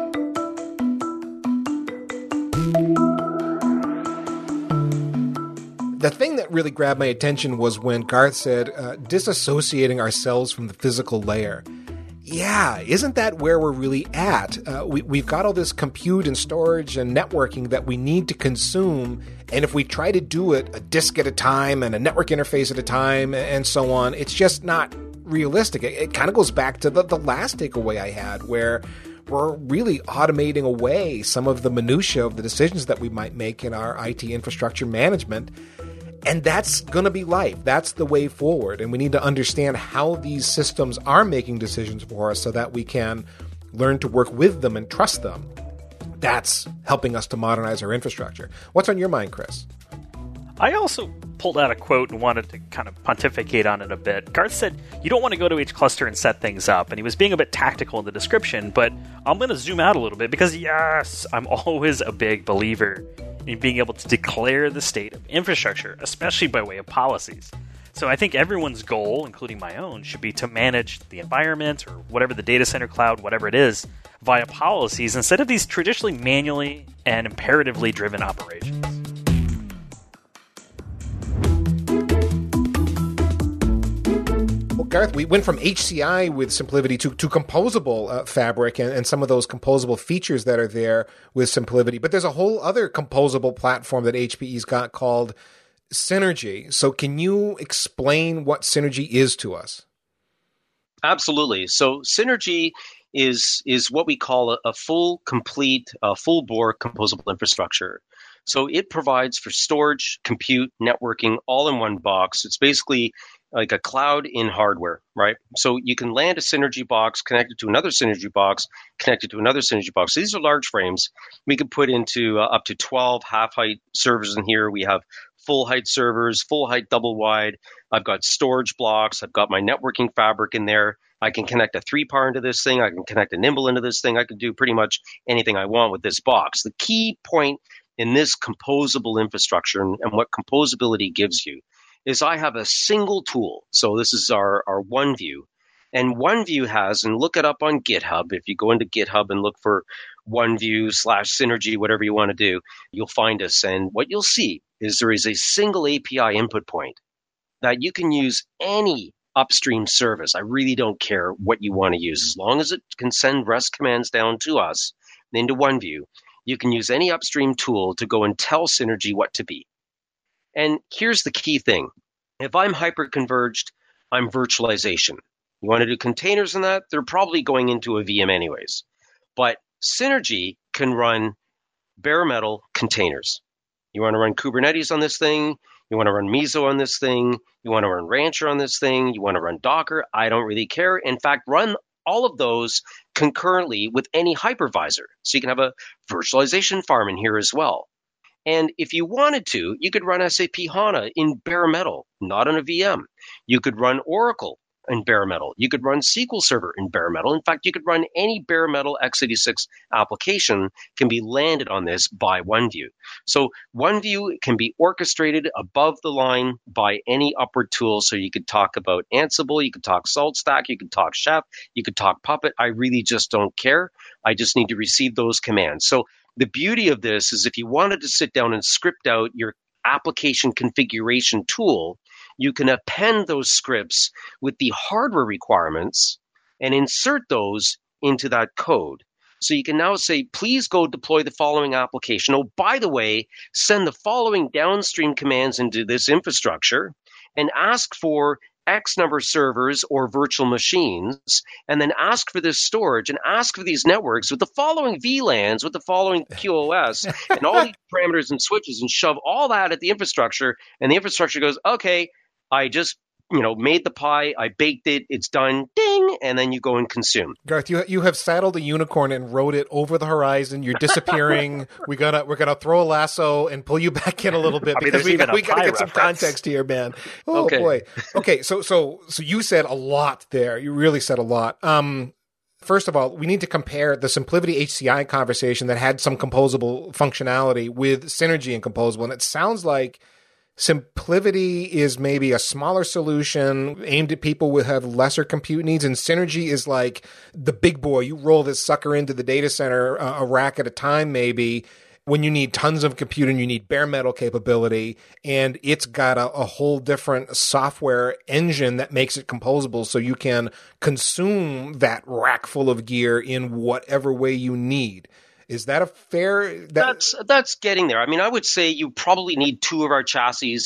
the thing that really grabbed my attention was when Garth said, uh, disassociating ourselves from the physical layer yeah, isn't that where we're really at? Uh, we, we've got all this compute and storage and networking that we need to consume. And if we try to do it a disk at a time and a network interface at a time and so on, it's just not realistic. It, it kind of goes back to the, the last takeaway I had where we're really automating away some of the minutia of the decisions that we might make in our IT infrastructure management and that's going to be life. That's the way forward. And we need to understand how these systems are making decisions for us so that we can learn to work with them and trust them. That's helping us to modernize our infrastructure. What's on your mind, Chris? I also pulled out a quote and wanted to kind of pontificate on it a bit. Garth said, You don't want to go to each cluster and set things up. And he was being a bit tactical in the description, but I'm going to zoom out a little bit because, yes, I'm always a big believer in being able to declare the state of infrastructure, especially by way of policies. So I think everyone's goal, including my own, should be to manage the environment or whatever the data center cloud, whatever it is, via policies instead of these traditionally manually and imperatively driven operations. Garth, we went from HCI with SimpliVity to, to composable uh, fabric and, and, some of those composable features that are there with SimpliVity. But there's a whole other composable platform that HPE's got called Synergy. So can you explain what Synergy is to us? Absolutely. So Synergy is is what we call a, a full, complete, uh, full bore composable infrastructure. So it provides for storage, compute, networking all in one box. It's basically like a cloud in hardware, right? So you can land a Synergy box, connected to another Synergy box, connected to another Synergy box. So these are large frames. We can put into uh, up to 12 half height servers in here. We have full height servers, full height double wide. I've got storage blocks. I've got my networking fabric in there. I can connect a 3PAR into this thing. I can connect a Nimble into this thing. I can do pretty much anything I want with this box. The key point in this composable infrastructure and, and what composability gives you is I have a single tool. So this is our, our OneView. And OneView has, and look it up on GitHub. If you go into GitHub and look for OneView slash Synergy, whatever you want to do, you'll find us. And what you'll see is there is a single API input point that you can use any upstream service. I really don't care what you want to use. As long as it can send REST commands down to us into OneView, you can use any upstream tool to go and tell Synergy what to be. And here's the key thing. If I'm hyperconverged, I'm virtualization. You want to do containers in that? They're probably going into a VM anyways. But Synergy can run bare metal containers. You want to run Kubernetes on this thing. You want to run Meso on this thing. You want to run Rancher on this thing. You want to run Docker. I don't really care. In fact, run all of those concurrently with any hypervisor. So you can have a virtualization farm in here as well. And if you wanted to, you could run SAP HANA in bare metal, not on a VM. You could run Oracle in bare metal. You could run SQL Server in bare metal. In fact, you could run any bare metal x86 application can be landed on this by OneView. So OneView can be orchestrated above the line by any upward tool. So you could talk about Ansible, you could talk SaltStack, you could talk Chef, you could talk Puppet. I really just don't care. I just need to receive those commands. So the beauty of this is if you wanted to sit down and script out your application configuration tool, you can append those scripts with the hardware requirements and insert those into that code. So you can now say, please go deploy the following application. Oh, by the way, send the following downstream commands into this infrastructure and ask for X number of servers or virtual machines, and then ask for this storage and ask for these networks with the following VLANs, with the following QoS, and all these parameters and switches, and shove all that at the infrastructure. And the infrastructure goes, okay, I just you know, made the pie, I baked it, it's done, ding, and then you go and consume. Garth, you you have saddled a unicorn and rode it over the horizon. You're disappearing. we gotta we're gonna throw a lasso and pull you back in a little bit I mean, because we, even we gotta get reference. some context here, man. Oh okay. boy. Okay, so so so you said a lot there. You really said a lot. Um First of all, we need to compare the SimpliVity HCI conversation that had some composable functionality with Synergy and composable. And it sounds like SimpliVity is maybe a smaller solution aimed at people who have lesser compute needs, and Synergy is like the big boy. You roll this sucker into the data center uh, a rack at a time, maybe when you need tons of compute and you need bare metal capability, and it's got a, a whole different software engine that makes it composable, so you can consume that rack full of gear in whatever way you need. Is that a fair? That, that's that's getting there. I mean, I would say you probably need two of our chassis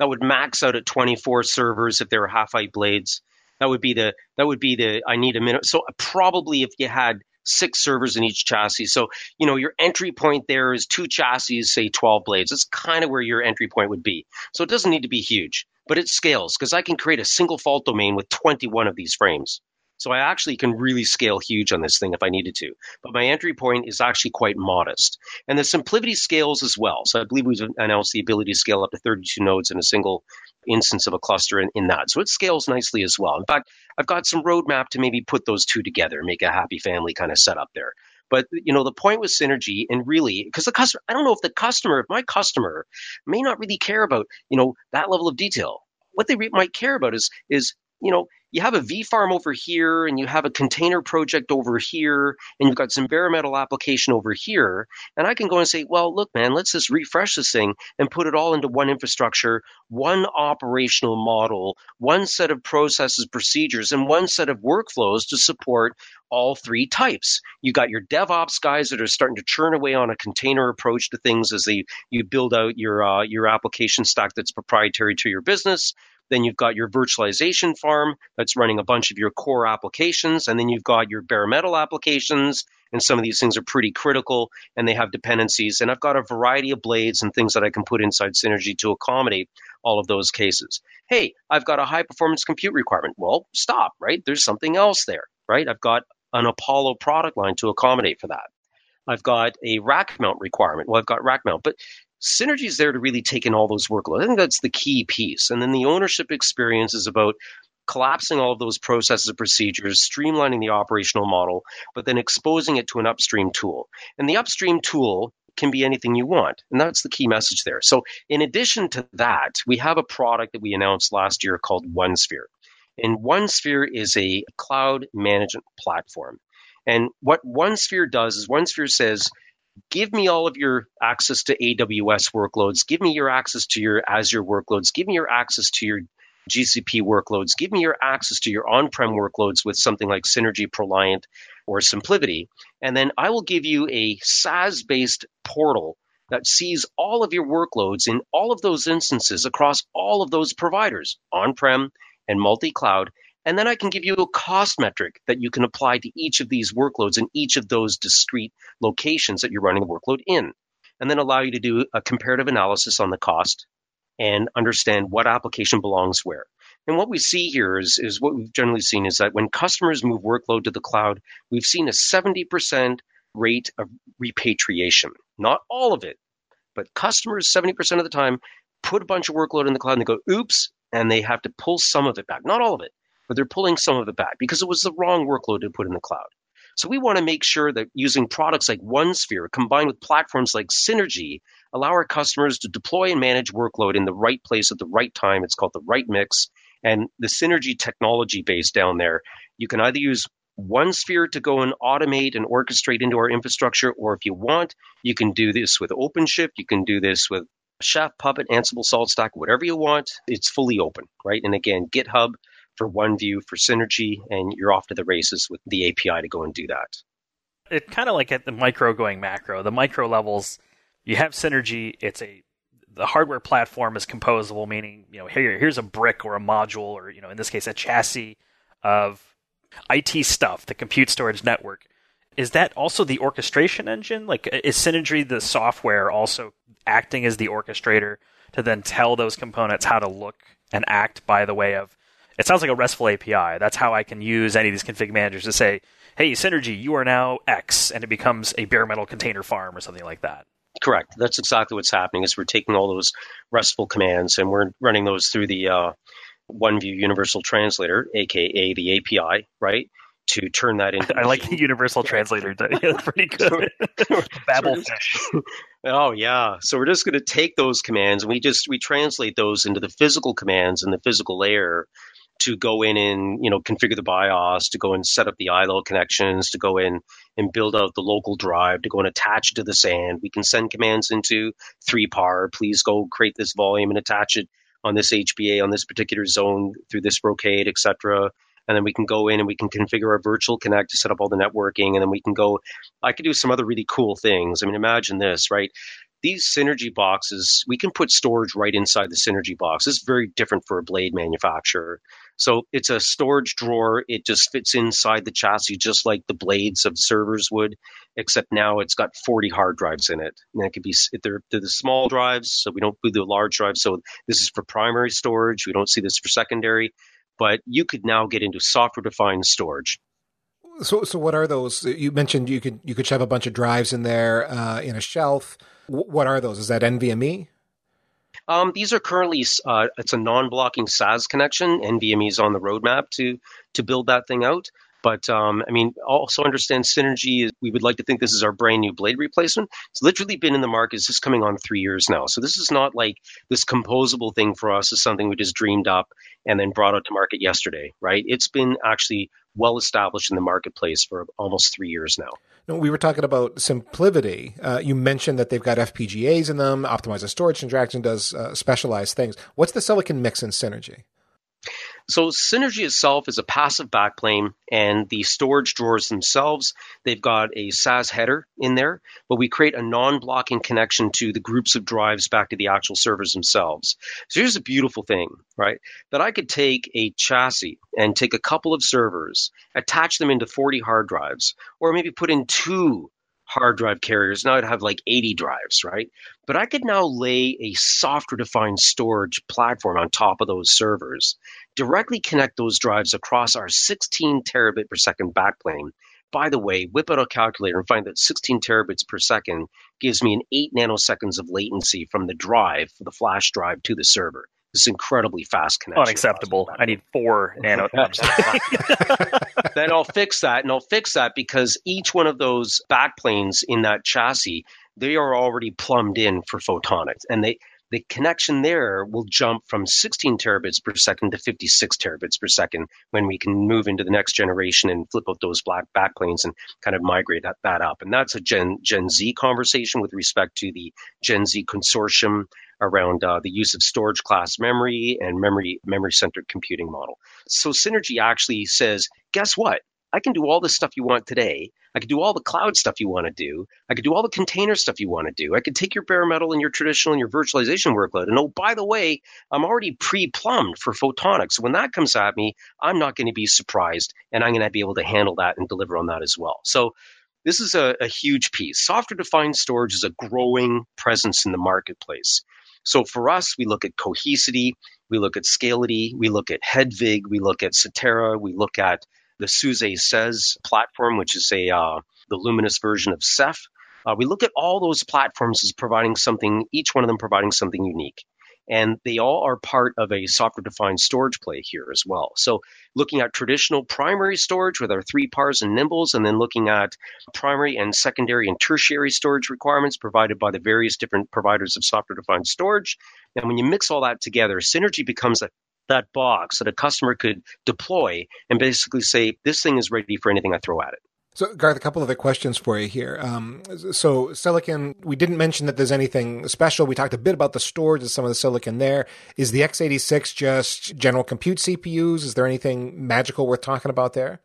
that would max out at 24 servers if they were half height blades. That would be the that would be the I need a minute. So probably if you had six servers in each chassis. So, you know, your entry point there is two chassis, say 12 blades. That's kind of where your entry point would be. So it doesn't need to be huge, but it scales because I can create a single fault domain with 21 of these frames. So I actually can really scale huge on this thing if I needed to. But my entry point is actually quite modest. And the SimpliVity scales as well. So I believe we've announced the ability to scale up to 32 nodes in a single instance of a cluster in, in that. So it scales nicely as well. In fact, I've got some roadmap to maybe put those two together, make a happy family kind of setup there. But you know, the point with synergy, and really, because the customer, I don't know if the customer, if my customer may not really care about you know that level of detail. What they re- might care about is is you know you have a vfarm over here and you have a container project over here and you've got some bare metal application over here. And i can go and say well look man let's just refresh this thing and put it all into one infrastructure one operational model one set of processes procedures and one set of workflows to support all three types. You got your devops guys that are starting to churn away on a container approach to things as they you build out your uh, your application stack that's proprietary to your business Then you've got your virtualization farm that's running a bunch of your core applications. And then you've got your bare metal applications. And some of these things are pretty critical and they have dependencies. And I've got a variety of blades and things that I can put inside Synergy to accommodate all of those cases. Hey, I've got a high performance compute requirement. Well, stop, right? There's something else there, right? I've got an Apollo product line to accommodate for that. I've got a rack mount requirement. Well, I've got rack mount, but Synergy is there to really take in all those workloads. I think that's the key piece. And then the ownership experience is about collapsing all of those processes and procedures, streamlining the operational model, but then exposing it to an upstream tool. And the upstream tool can be anything you want. And that's the key message there. So, in addition to that, we have a product that we announced last year called OneSphere. And OneSphere is a cloud management platform. And what OneSphere does is OneSphere says, give me all of your access to AWS workloads, give me your access to your Azure workloads, give me your access to your GCP workloads, give me your access to your on prem workloads with something like Synergy, ProLiant, or SimpliVity. And then I will give you a SaaS based portal that sees all of your workloads in all of those instances across all of those providers, on prem and multi cloud. And then I can give you a cost metric that you can apply to each of these workloads in each of those discrete locations that you're running the workload in. And then allow you to do a comparative analysis on the cost and understand what application belongs where. And what we see here is, is what we've generally seen is that when customers move workload to the cloud, we've seen a 70% rate of repatriation. Not all of it, but customers 70% of the time put a bunch of workload in the cloud and they go, oops, and they have to pull some of it back. Not all of it, but they're pulling some of it back because it was the wrong workload to put in the cloud. So we want to make sure that using products like OneSphere combined with platforms like Synergy allow our customers to deploy and manage workload in the right place at the right time. It's called the right mix. And the Synergy technology base down there, you can either use OneSphere to go and automate and orchestrate into our infrastructure, or if you want, you can do this with OpenShift. You can do this with Chef, Puppet, Ansible, SaltStack, whatever you want. It's fully open, right? And again, GitHub for OneView for Synergy, and you're off to the races with the API to go and do that. It kind of like at the micro going macro. The micro levels, you have Synergy. It's a the hardware platform is composable, meaning you know here here's a brick or a module or you know in this case a chassis of IT stuff, the compute storage network. Is that also the orchestration engine? Like is Synergy the software also acting as the orchestrator to then tell those components how to look and act by the way of it sounds like a RESTful API. That's how I can use any of these config managers to say, hey, Synergy, you are now X, and it becomes a bare metal container farm or something like that. Correct. That's exactly what's happening. Is we're taking all those RESTful commands and we're running those through the uh, OneView Universal Translator, aka the API, right? To turn that into. I like the Universal Translator. That's pretty good. Babelfish. oh yeah. So we're just going to take those commands and we just we translate those into the physical commands in the physical layer to go in and you know configure the BIOS, to go and set up the ILO connections, to go in and build out the local drive, to go and attach it to the SAN. We can send commands into 3PAR. Please go create this volume and attach it on this HBA on this particular zone through this Brocade, etc. And then we can go in and we can configure our virtual connect to set up all the networking. And then we can go, I could do some other really cool things. I mean, imagine this, right? these synergy boxes, we can put storage right inside the synergy box. It's very different for a blade manufacturer. So it's a storage drawer. It just fits inside the chassis just like the blades of servers would, except now it's got 40 hard drives in it. And it could be they're, they're the small drives, so we don't do the large drives. So this is for primary storage. We don't see this for secondary. But you could now get into software defined storage. So, so what are those? You mentioned you could you could shove a bunch of drives in there uh, in a shelf. What are those? Is that NVMe? Um, these are currently uh, it's a non-blocking SAS connection. NVMe is on the roadmap to to build that thing out. But um, I mean, also understand synergy. We would like to think this is our brand new blade replacement. It's literally been in the market. It's just coming on three years now. So this is not like this composable thing for us. Is something we just dreamed up and then brought out to market yesterday, right? It's been actually well established in the marketplace for almost three years now. We were talking about SimpliVity. Uh, you mentioned that they've got FPGAs in them, optimizes storage interaction, does uh, specialized things. What's the silicon mix in Synergy? So Synergy itself is a passive backplane, and the storage drawers themselves, they've got a SAS header in there, but we create a non-blocking connection to the groups of drives back to the actual servers themselves. So here's a beautiful thing, right? That I could take a chassis and take a couple of servers, attach them into 40 hard drives, or maybe put in two hard drive carriers. Now I'd have like 80 drives, right? But I could now lay a software defined storage platform on top of those servers, directly connect those drives across our 16 terabit per second backplane. By the way, whip out a calculator and find that 16 terabits per second gives me an 8 nanoseconds of latency from the drive, the flash drive to the server this incredibly fast connection. Unacceptable. I need four nano. then I'll fix that, and I'll fix that because each one of those backplanes in that chassis, they are already plumbed in for photonics, and they the connection there will jump from 16 terabits per second to 56 terabits per second when we can move into the next generation and flip out those black backplanes and kind of migrate that, that up. And that's a Gen, Gen Z conversation with respect to the Gen Z consortium around uh, the use of storage class memory and memory memory centered computing model. So Synergy actually says, guess what? I can do all the stuff you want today. I can do all the cloud stuff you want to do. I can do all the container stuff you want to do. I can take your bare metal and your traditional and your virtualization workload. And oh, by the way, I'm already pre plumbed for photonics. So when that comes at me, I'm not going to be surprised and I'm going to be able to handle that and deliver on that as well. So this is a, a huge piece. Software defined storage is a growing presence in the marketplace. So for us, we look at Cohesity, we look at Scality, we look at Hedvig, we look at CTERA, we look at the Suze Says platform, which is a uh, the Luminous version of Ceph. Uh, we look at all those platforms as providing something, each one of them providing something unique. And they all are part of a software defined storage play here as well. So, looking at traditional primary storage with our 3PARs and nimbles, and then looking at primary and secondary and tertiary storage requirements provided by the various different providers of software defined storage. And when you mix all that together, Synergy becomes a that box that a customer could deploy and basically say, this thing is ready for anything I throw at it. So, Garth, a couple other questions for you here. Um, so, silicon, we didn't mention that there's anything special. We talked a bit about the storage and some of the silicon there. Is the x86 just general compute CPUs? Is there anything magical worth talking about there?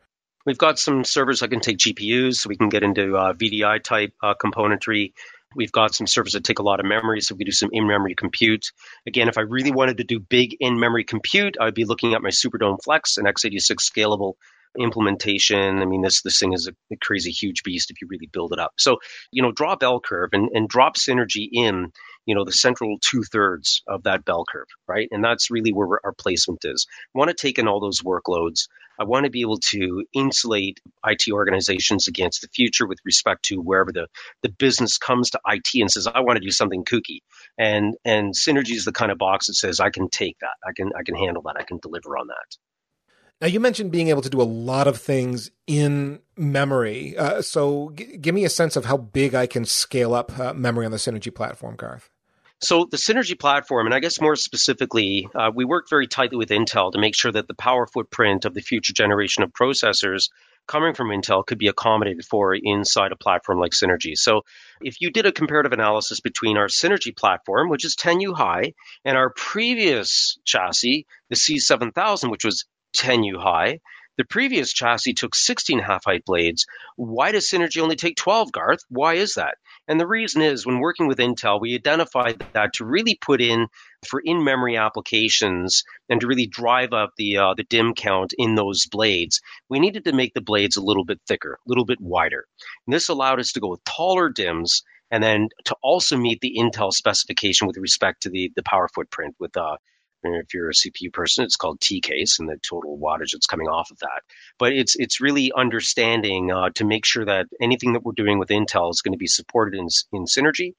We've got some servers that can take GPUs, so we can get into uh, VDI type uh, componentry. We've got some servers that take a lot of memory, so we do some in-memory compute. Again, if I really wanted to do big in-memory compute, I'd be looking at my Superdome Flex and x86 scalable implementation. I mean, this this thing is a, a, crazy huge beast if you really build it up. So, you know, draw a bell curve and, and drop synergy in, you know, the central two thirds of that bell curve, right? And that's really where our placement is. I want to take in all those workloads. I want to be able to insulate IT organizations against the future with respect to wherever the, the business comes to IT and says, I want to do something kooky. And and synergy is the kind of box that says I can take that. I can I can handle that. I can deliver on that. Now, you mentioned being able to do a lot of things in memory. Uh, so, g- give me a sense of how big I can scale up uh, memory on the Synergy platform, Garth. So, the Synergy platform, and I guess more specifically, uh, we work very tightly with Intel to make sure that the power footprint of the future generation of processors coming from Intel could be accommodated for inside a platform like Synergy. So, if you did a comparative analysis between our Synergy platform, which is 10U high, and our previous chassis, the C7000, which was 10U high. The previous chassis took 16 half height blades. Why does Synergy only take 12, Garth? Why is that? And the reason is when working with Intel, we identified that to really put in for in memory applications and to really drive up the, uh, the DIMM count in those blades, we needed to make the blades a little bit thicker, a little bit wider. And this allowed us to go with taller DIMMs and then to also meet the Intel specification with respect to the, the power footprint with uh, if you're a CPU person, it's called T case and the total wattage that's coming off of that. But it's it's really understanding uh, to make sure that anything that we're doing with Intel is going to be supported in in Synergy,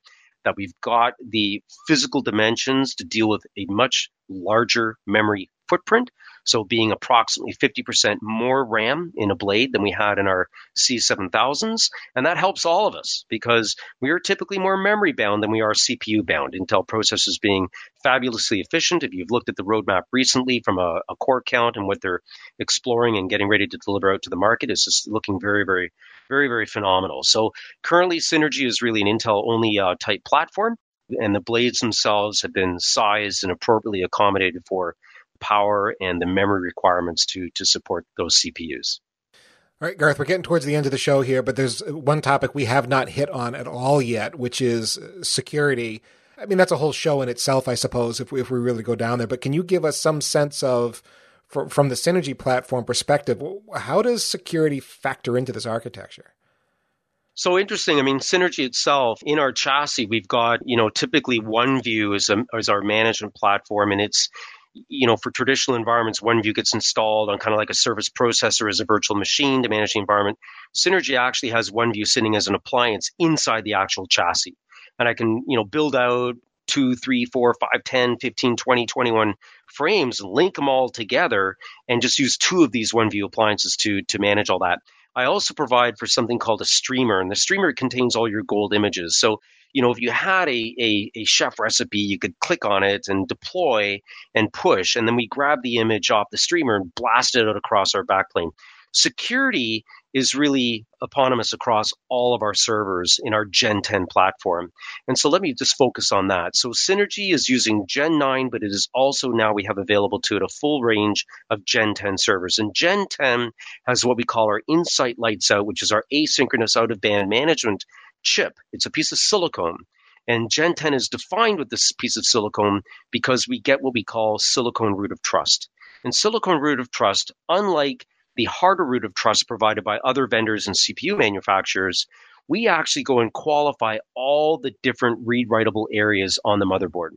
that we've got the physical dimensions to deal with a much larger memory footprint. So being approximately 50% more RAM in a blade than we had in our C7000s. And that helps all of us because we are typically more memory bound than we are CPU bound. Intel processors being fabulously efficient. If you've looked at the roadmap recently from a, a core count and what they're exploring and getting ready to deliver out to the market, it's just looking very, very, very, very phenomenal. So currently Synergy is really an Intel only uh, type platform and the blades themselves have been sized and appropriately accommodated for power and the memory requirements to to support those CPUs. All right, Garth, we're getting towards the end of the show here, but there's one topic we have not hit on at all yet, which is security. I mean, that's a whole show in itself, I suppose, if we, if we really go down there. But can you give us some sense of, from, from the Synergy platform perspective, how does security factor into this architecture? So interesting. I mean, Synergy itself in our chassis, we've got you know typically OneView is, a, is our management platform, and it's you know, for traditional environments, OneView gets installed on kind of like a service processor as a virtual machine to manage the environment. Synergy actually has OneView sitting as an appliance inside the actual chassis. And I can, you know, build out two, three, four, five, 10, 15, 20, 21 frames and link them all together and just use two of these OneView appliances to, to manage all that. I also provide for something called a streamer, and the streamer contains all your gold images. So you know, if you had a, a, a, chef recipe, you could click on it and deploy and push, and then we grab the image off the streamer and blast it out across our backplane. Security is really eponymous across all of our servers in our Gen 10 platform. And so let me just focus on that. So Synergy is using Gen 9, but it is also now we have available to it a full range of Gen 10 servers. And Gen 10 has what we call our Insight Lights Out, which is our asynchronous out of band management chip. It's a piece of silicon. And Gen 10 is defined with this piece of silicon because we get what we call silicon root of trust. And silicon root of trust, unlike the harder root of trust provided by other vendors and CPU manufacturers, we actually go and qualify all the different read writable areas on the motherboard.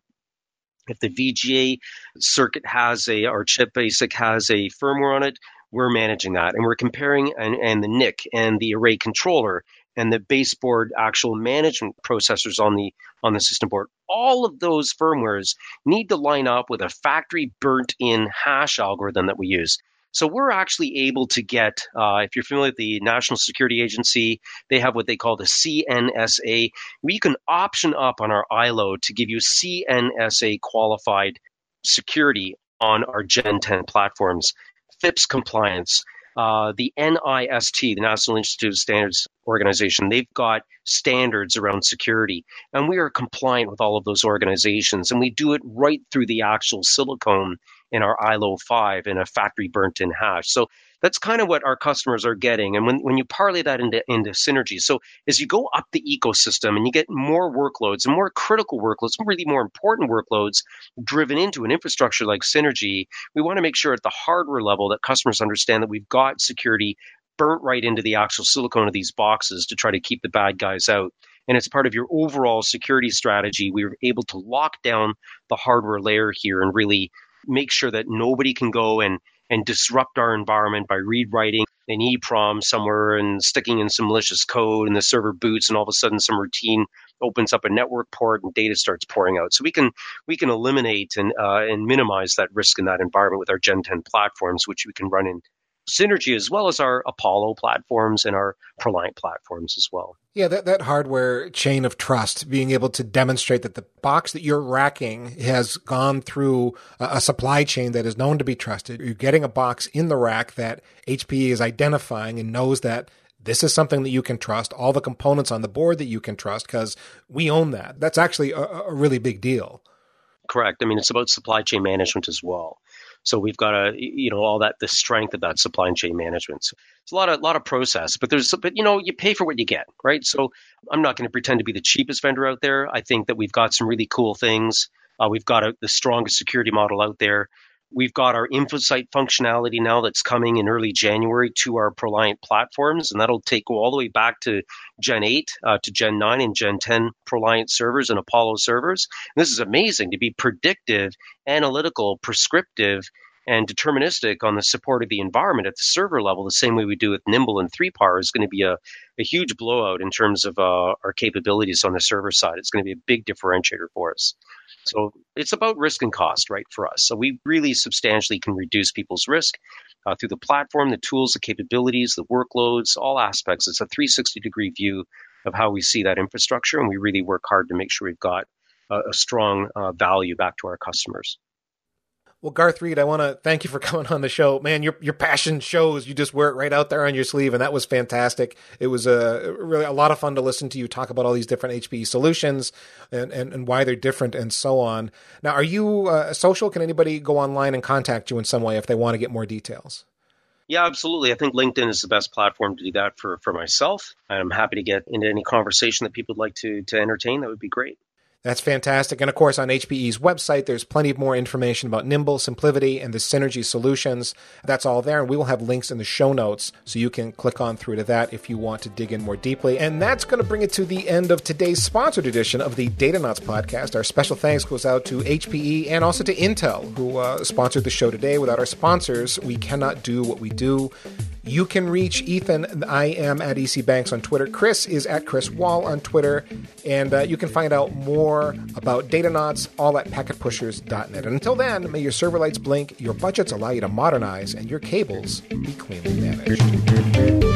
If the VGA circuit has a, or chip basic has a firmware on it, we're managing that. And we're comparing, and, and the NIC and the array controller and the baseboard actual management processors on the on the system board all of those firmwares need to line up with a factory burnt in hash algorithm that we use so we're actually able to get uh, if you're familiar with the national security agency they have what they call the cnsa we can option up on our ilo to give you cnsa qualified security on our gen 10 platforms. Fips compliance uh, the NIST, the National Institute of Standards Organization, they've got standards around security, and we are compliant with all of those organizations, and we do it right through the actual silicon in our ILO 5 in a factory burnt in hash. So that's kind of what our customers are getting. And when, when you parlay that into, into synergy, so as you go up the ecosystem and you get more workloads and more critical workloads, really more important workloads driven into an infrastructure like synergy, we want to make sure at the hardware level that customers understand that we've got security burnt right into the actual silicon of these boxes to try to keep the bad guys out and as part of your overall security strategy. We were able to lock down the hardware layer here and really make sure that nobody can go and and disrupt our environment by rewriting an EEPROM somewhere and sticking in some malicious code and the server boots and all of a sudden some routine opens up a network port and data starts pouring out. So we can we can eliminate and uh, and minimize that risk in that environment with our Gen 10 platforms, which we can run in Synergy as well as our Apollo platforms and our ProLiant platforms as well. Yeah, that, that hardware chain of trust, being able to demonstrate that the box that you're racking has gone through a, a supply chain that is known to be trusted. You're getting a box in the rack that HPE is identifying and knows that this is something that you can trust, all the components on the board that you can trust, because we own that. That's actually a, a really big deal. Correct. I mean, it's about supply chain management as well. So we've got a you know all that the strength of that supply chain management. So it's a lot of lot of process, but there's but you know you pay for what you get, right? So I'm not going to pretend to be the cheapest vendor out there. I think that we've got some really cool things. Uh, we've got a, the strongest security model out there. We've got our InfoSight functionality now that's coming in early January to our ProLiant platforms, and that'll take all the way back to Gen 8 uh, to Gen 9 and Gen 10 ProLiant servers and Apollo servers. And this is amazing to be predictive, analytical, prescriptive, and deterministic on the support of the environment at the server level, the same way we do with Nimble and 3PAR, is going to be a, a huge blowout in terms of uh, our capabilities on the server side. It's going to be a big differentiator for us. So it's about risk and cost, right, for us. So we really substantially can reduce people's risk uh, through the platform, the tools, the capabilities, the workloads, all aspects. It's a 360 degree view of how we see that infrastructure, and we really work hard to make sure we've got a, a strong uh, value back to our customers. Well, Garth Reid, I want to thank you for coming on the show. Man, your your passion shows. You just wear it right out there on your sleeve, and that was fantastic. It was a uh, really a lot of fun to listen to you talk about all these different HPE solutions and, and, and why they're different and so on. Now, are you uh, social? Can anybody go online and contact you in some way if they want to get more details? Yeah, absolutely. I think LinkedIn is the best platform to do that for, for myself. I'm happy to get into any conversation that people would like to, to entertain. That would be great. That's fantastic. And of course, on HPE's website, there's plenty more information about Nimble, SimpliVity, and the Synergy solutions. That's all there. And we will have links in the show notes so you can click on through to that if you want to dig in more deeply. And that's going to bring it to the end of today's sponsored edition of the Datanauts podcast. Our special thanks goes out to HPE and also to Intel, who uh, sponsored the show today. Without our sponsors, we cannot do what we do. You can reach Ethan. I am at EC Banks on Twitter. Chris is at Chris Wahl on Twitter. And uh, you can find out more about Datanauts all at packetpushers.net. And until then, may your server lights blink, your budgets allow you to modernize, and your cables be cleanly managed.